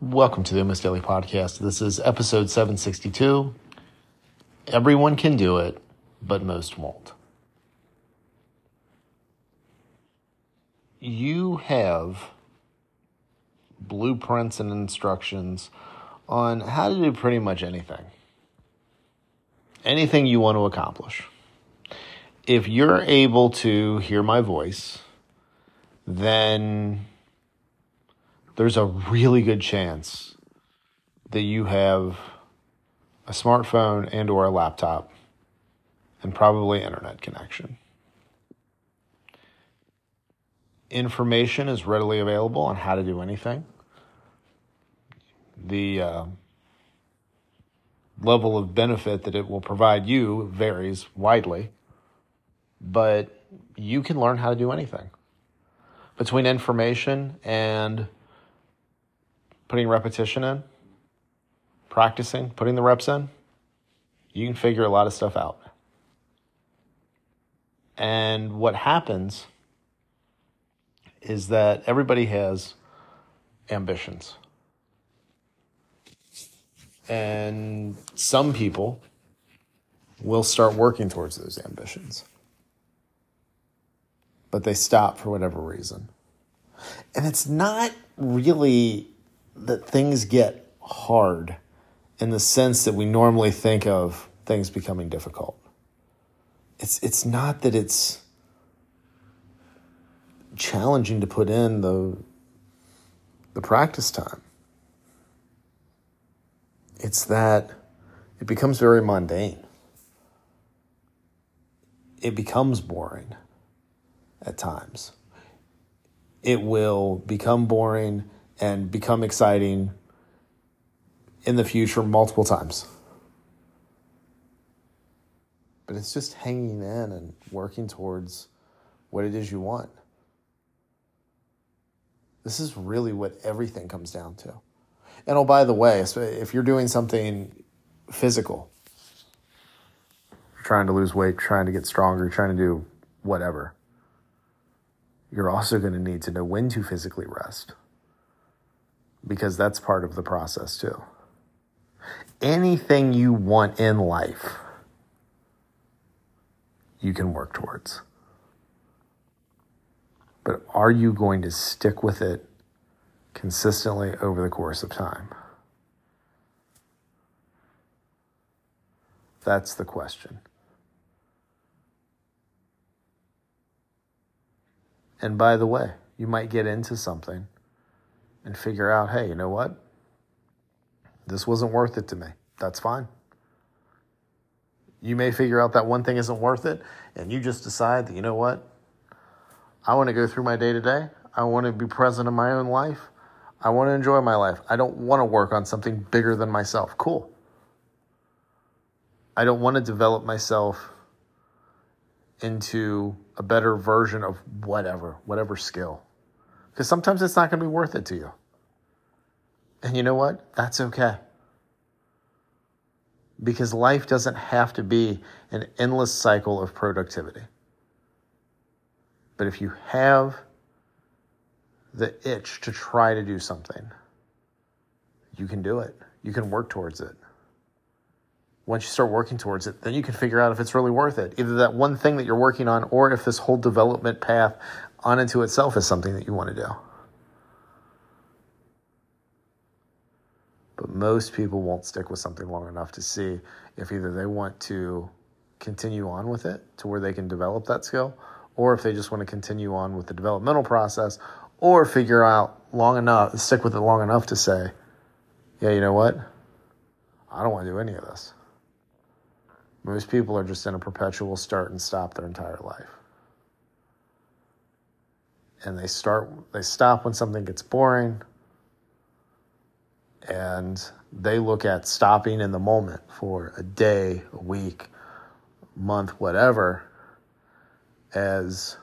Welcome to the MS Daily Podcast. This is episode 762. Everyone can do it, but most won't. You have blueprints and instructions on how to do pretty much anything. Anything you want to accomplish. If you're able to hear my voice, then there's a really good chance that you have a smartphone and or a laptop and probably internet connection. Information is readily available on how to do anything. The uh, level of benefit that it will provide you varies widely, but you can learn how to do anything. Between information and putting repetition in, practicing, putting the reps in, you can figure a lot of stuff out. And what happens is that everybody has ambitions. And some people will start working towards those ambitions. But they stop for whatever reason. And it's not really that things get hard in the sense that we normally think of things becoming difficult. It's it's not that it's challenging to put in the the practice time. It's that it becomes very mundane. It becomes boring at times. It will become boring and become exciting in the future multiple times. But it's just hanging in and working towards what it is you want. This is really what everything comes down to. And oh, by the way, if you're doing something physical, trying to lose weight, trying to get stronger, trying to do whatever, you're also going to need to know when to physically rest because that's part of the process too. Anything you want in life, you can work towards. But are you going to stick with it consistently over the course of time? That's the question. And by the way, you might get into something and figure out, hey, you know what? This wasn't worth it to me. That's fine. You may figure out that one thing isn't worth it, and you just decide that, you know what? I want to go through my day to day. I want to be present in my own life. I want to enjoy my life. I don't want to work on something bigger than myself. Cool. I don't want to develop myself into a better version of whatever, whatever skill. Because sometimes it's not going to be worth it to you. And you know what? That's okay. Because life doesn't have to be an endless cycle of productivity. But if you have the itch to try to do something, you can do it. You can work towards it. Once you start working towards it, then you can figure out if it's really worth it. Either that one thing that you're working on, or if this whole development path on into itself is something that you want to do. But most people won't stick with something long enough to see if either they want to continue on with it to where they can develop that skill, or if they just want to continue on with the developmental process, or figure out long enough, stick with it long enough to say, yeah, you know what? I don't want to do any of this. Most people are just in a perpetual start and stop their entire life and they start they stop when something gets boring and they look at stopping in the moment for a day, a week, month, whatever as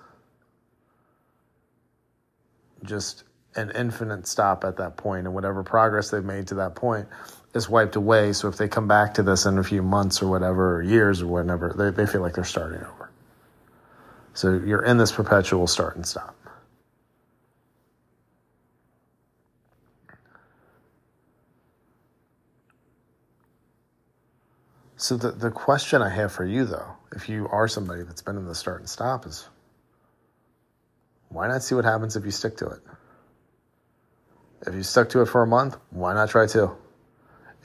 just an infinite stop at that point. and whatever progress they've made to that point is wiped away so if they come back to this in a few months or whatever or years or whatever they, they feel like they're starting over so you're in this perpetual start and stop So the, the question I have for you though, if you are somebody that's been in the start and stop is why not see what happens if you stick to it? If you stuck to it for a month, why not try two?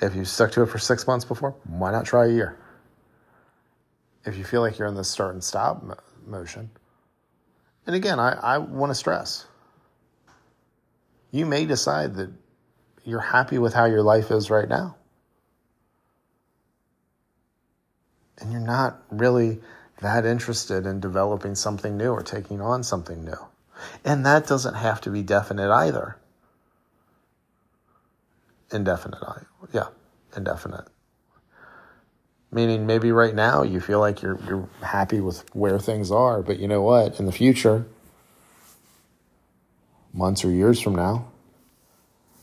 If you stuck to it for six months before, why not try a year? If you feel like you're in the start and stop motion, and again, I, I want to stress you may decide that you're happy with how your life is right now. And you're not really that interested in developing something new or taking on something new. And that doesn't have to be definite either. Indefinite, yeah, indefinite. Meaning maybe right now you feel like you're you're happy with where things are, but you know what? In the future, months or years from now,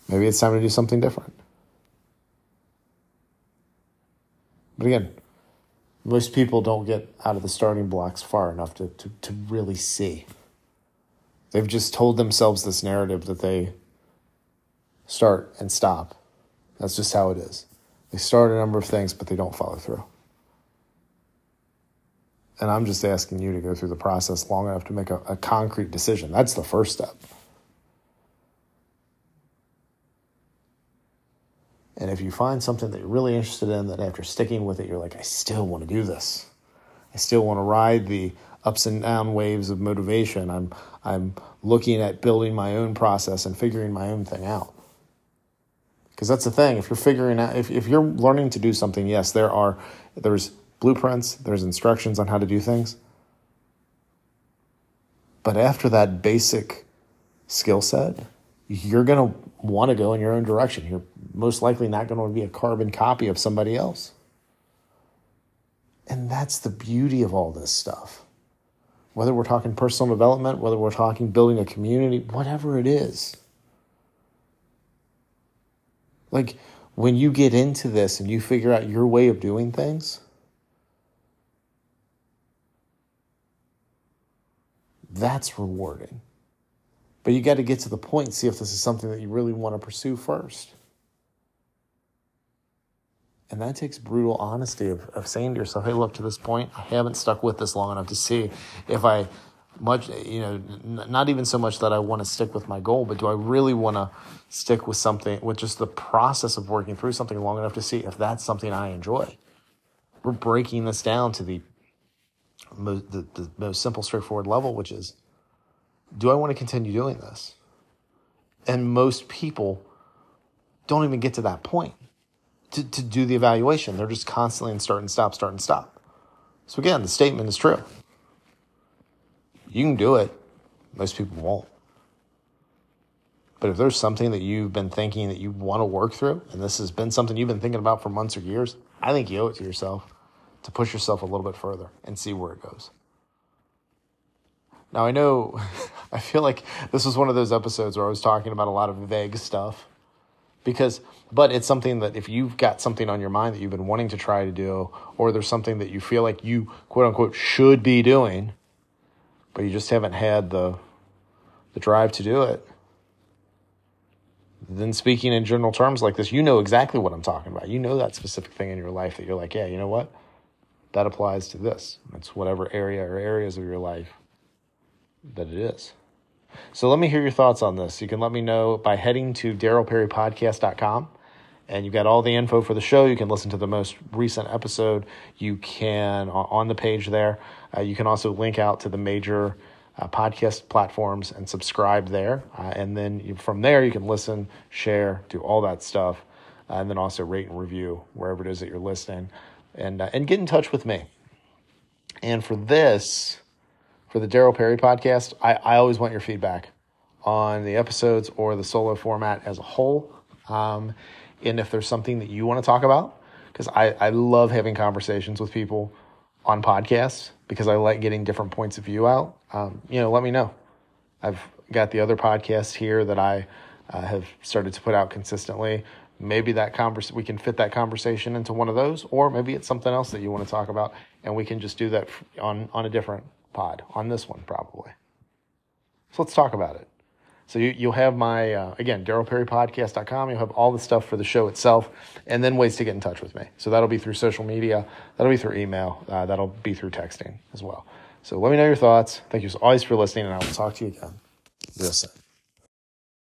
maybe it's time to do something different. But again, most people don't get out of the starting blocks far enough to, to, to really see. They've just told themselves this narrative that they start and stop. That's just how it is. They start a number of things, but they don't follow through. And I'm just asking you to go through the process long enough to make a, a concrete decision. That's the first step. And if you find something that you're really interested in, that after sticking with it, you're like, I still want to do this. I still want to ride the ups and down waves of motivation. I'm I'm looking at building my own process and figuring my own thing out. Because that's the thing. If you're figuring out if, if you're learning to do something, yes, there are there's blueprints, there's instructions on how to do things. But after that basic skill set, you're going to want to go in your own direction. You're most likely not going to be a carbon copy of somebody else. And that's the beauty of all this stuff. Whether we're talking personal development, whether we're talking building a community, whatever it is. Like when you get into this and you figure out your way of doing things, that's rewarding. But you got to get to the point and see if this is something that you really want to pursue first. And that takes brutal honesty of, of saying to yourself, hey, look, to this point, I haven't stuck with this long enough to see if I much, you know, n- not even so much that I want to stick with my goal, but do I really want to stick with something, with just the process of working through something long enough to see if that's something I enjoy? We're breaking this down to the, the, the most simple, straightforward level, which is, do I want to continue doing this? And most people don't even get to that point to, to do the evaluation. They're just constantly in start and stop, start and stop. So again, the statement is true. You can do it. Most people won't. But if there's something that you've been thinking that you want to work through, and this has been something you've been thinking about for months or years, I think you owe it to yourself to push yourself a little bit further and see where it goes. Now, I know, I feel like this was one of those episodes where I was talking about a lot of vague stuff. Because but it's something that if you've got something on your mind that you've been wanting to try to do or there's something that you feel like you quote unquote should be doing but you just haven't had the the drive to do it then speaking in general terms like this you know exactly what i'm talking about. You know that specific thing in your life that you're like yeah you know what? That applies to this. It's whatever area or areas of your life that it is so let me hear your thoughts on this. You can let me know by heading to darylperrypodcast.com and you've got all the info for the show. You can listen to the most recent episode. You can on the page there. Uh, you can also link out to the major uh, podcast platforms and subscribe there. Uh, and then you, from there, you can listen, share, do all that stuff, uh, and then also rate and review wherever it is that you're listening, and uh, and get in touch with me. And for this, for the Daryl Perry podcast, I, I always want your feedback on the episodes or the solo format as a whole. Um, and if there's something that you want to talk about, because I, I love having conversations with people on podcasts because I like getting different points of view out. Um, you know, let me know. I've got the other podcasts here that I uh, have started to put out consistently. Maybe that convers we can fit that conversation into one of those, or maybe it's something else that you want to talk about, and we can just do that on on a different pod on this one, probably. So let's talk about it. So you, you'll have my, uh, again, darylperrypodcast.com. You'll have all the stuff for the show itself and then ways to get in touch with me. So that'll be through social media. That'll be through email. Uh, that'll be through texting as well. So let me know your thoughts. Thank you so always for listening, and I will talk to you again real soon.